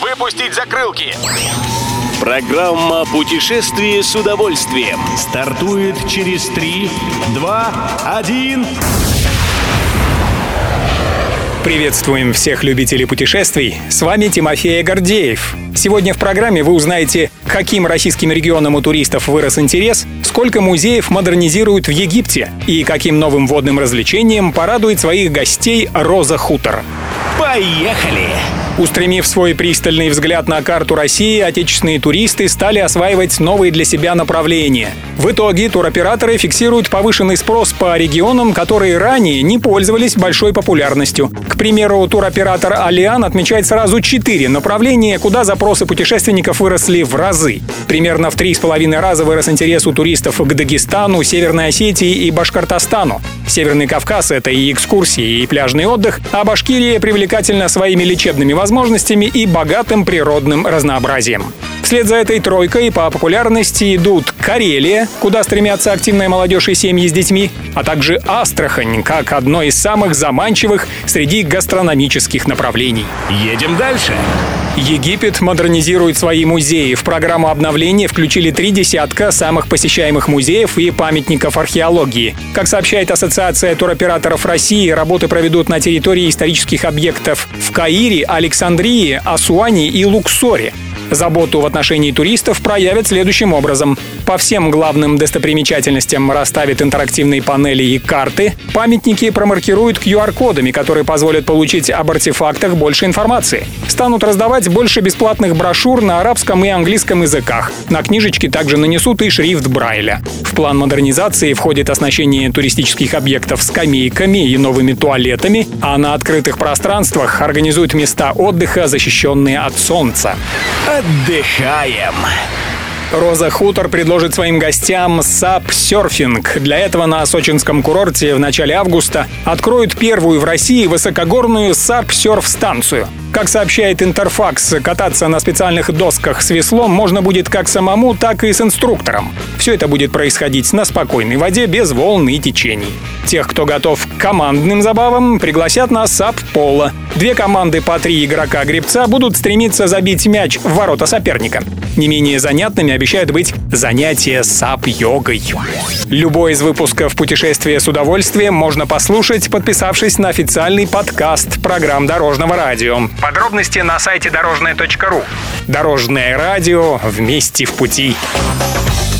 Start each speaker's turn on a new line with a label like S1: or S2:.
S1: Выпустить закрылки!
S2: Программа «Путешествие с удовольствием»
S3: стартует через 3, 2, 1...
S4: Приветствуем всех любителей путешествий. С вами Тимофей Гордеев. Сегодня в программе вы узнаете, каким российским регионам у туристов вырос интерес, сколько музеев модернизируют в Египте и каким новым водным развлечением порадует своих гостей Роза Хутор.
S2: Поехали!
S4: Устремив свой пристальный взгляд на карту России, отечественные туристы стали осваивать новые для себя направления. В итоге туроператоры фиксируют повышенный спрос по регионам, которые ранее не пользовались большой популярностью. К примеру, туроператор «Алиан» отмечает сразу четыре направления, куда запросы путешественников выросли в разы. Примерно в три с половиной раза вырос интерес у туристов к Дагестану, Северной Осетии и Башкортостану. Северный Кавказ — это и экскурсии, и пляжный отдых, а Башкирия привлекательна своими лечебными возможностями и богатым природным разнообразием. Вслед за этой тройкой по популярности идут Карелия, куда стремятся активная молодежь и семьи с детьми, а также Астрахань, как одно из самых заманчивых среди гастрономических направлений.
S2: Едем дальше.
S4: Египет модернизирует свои музеи. В программу обновления включили три десятка самых посещаемых музеев и памятников археологии. Как сообщает Ассоциация туроператоров России, работы проведут на территории исторических объектов в Каире, Александрии, Асуане и Луксоре. Заботу в отношении туристов проявят следующим образом. По всем главным достопримечательностям расставят интерактивные панели и карты. Памятники промаркируют QR-кодами, которые позволят получить об артефактах больше информации. Станут раздавать больше бесплатных брошюр на арабском и английском языках. На книжечки также нанесут и шрифт Брайля. В план модернизации входит оснащение туристических объектов скамейками и новыми туалетами, а на открытых пространствах организуют места отдыха, защищенные от солнца.
S2: Отдыхаем.
S4: Роза Хутор предложит своим гостям сап-серфинг. Для этого на сочинском курорте в начале августа откроют первую в России высокогорную сап-серф-станцию. Как сообщает Интерфакс, кататься на специальных досках с веслом можно будет как самому, так и с инструктором. Все это будет происходить на спокойной воде, без волн и течений. Тех, кто готов к командным забавам, пригласят на САП-поло. Две команды по три игрока-гребца будут стремиться забить мяч в ворота соперника. Не менее занятными обещают быть занятия САП-йогой. Любой из выпусков «Путешествие с удовольствием» можно послушать, подписавшись на официальный подкаст программ Дорожного радио. Подробности на сайте дорожное.ру. Дорожное радио вместе в пути.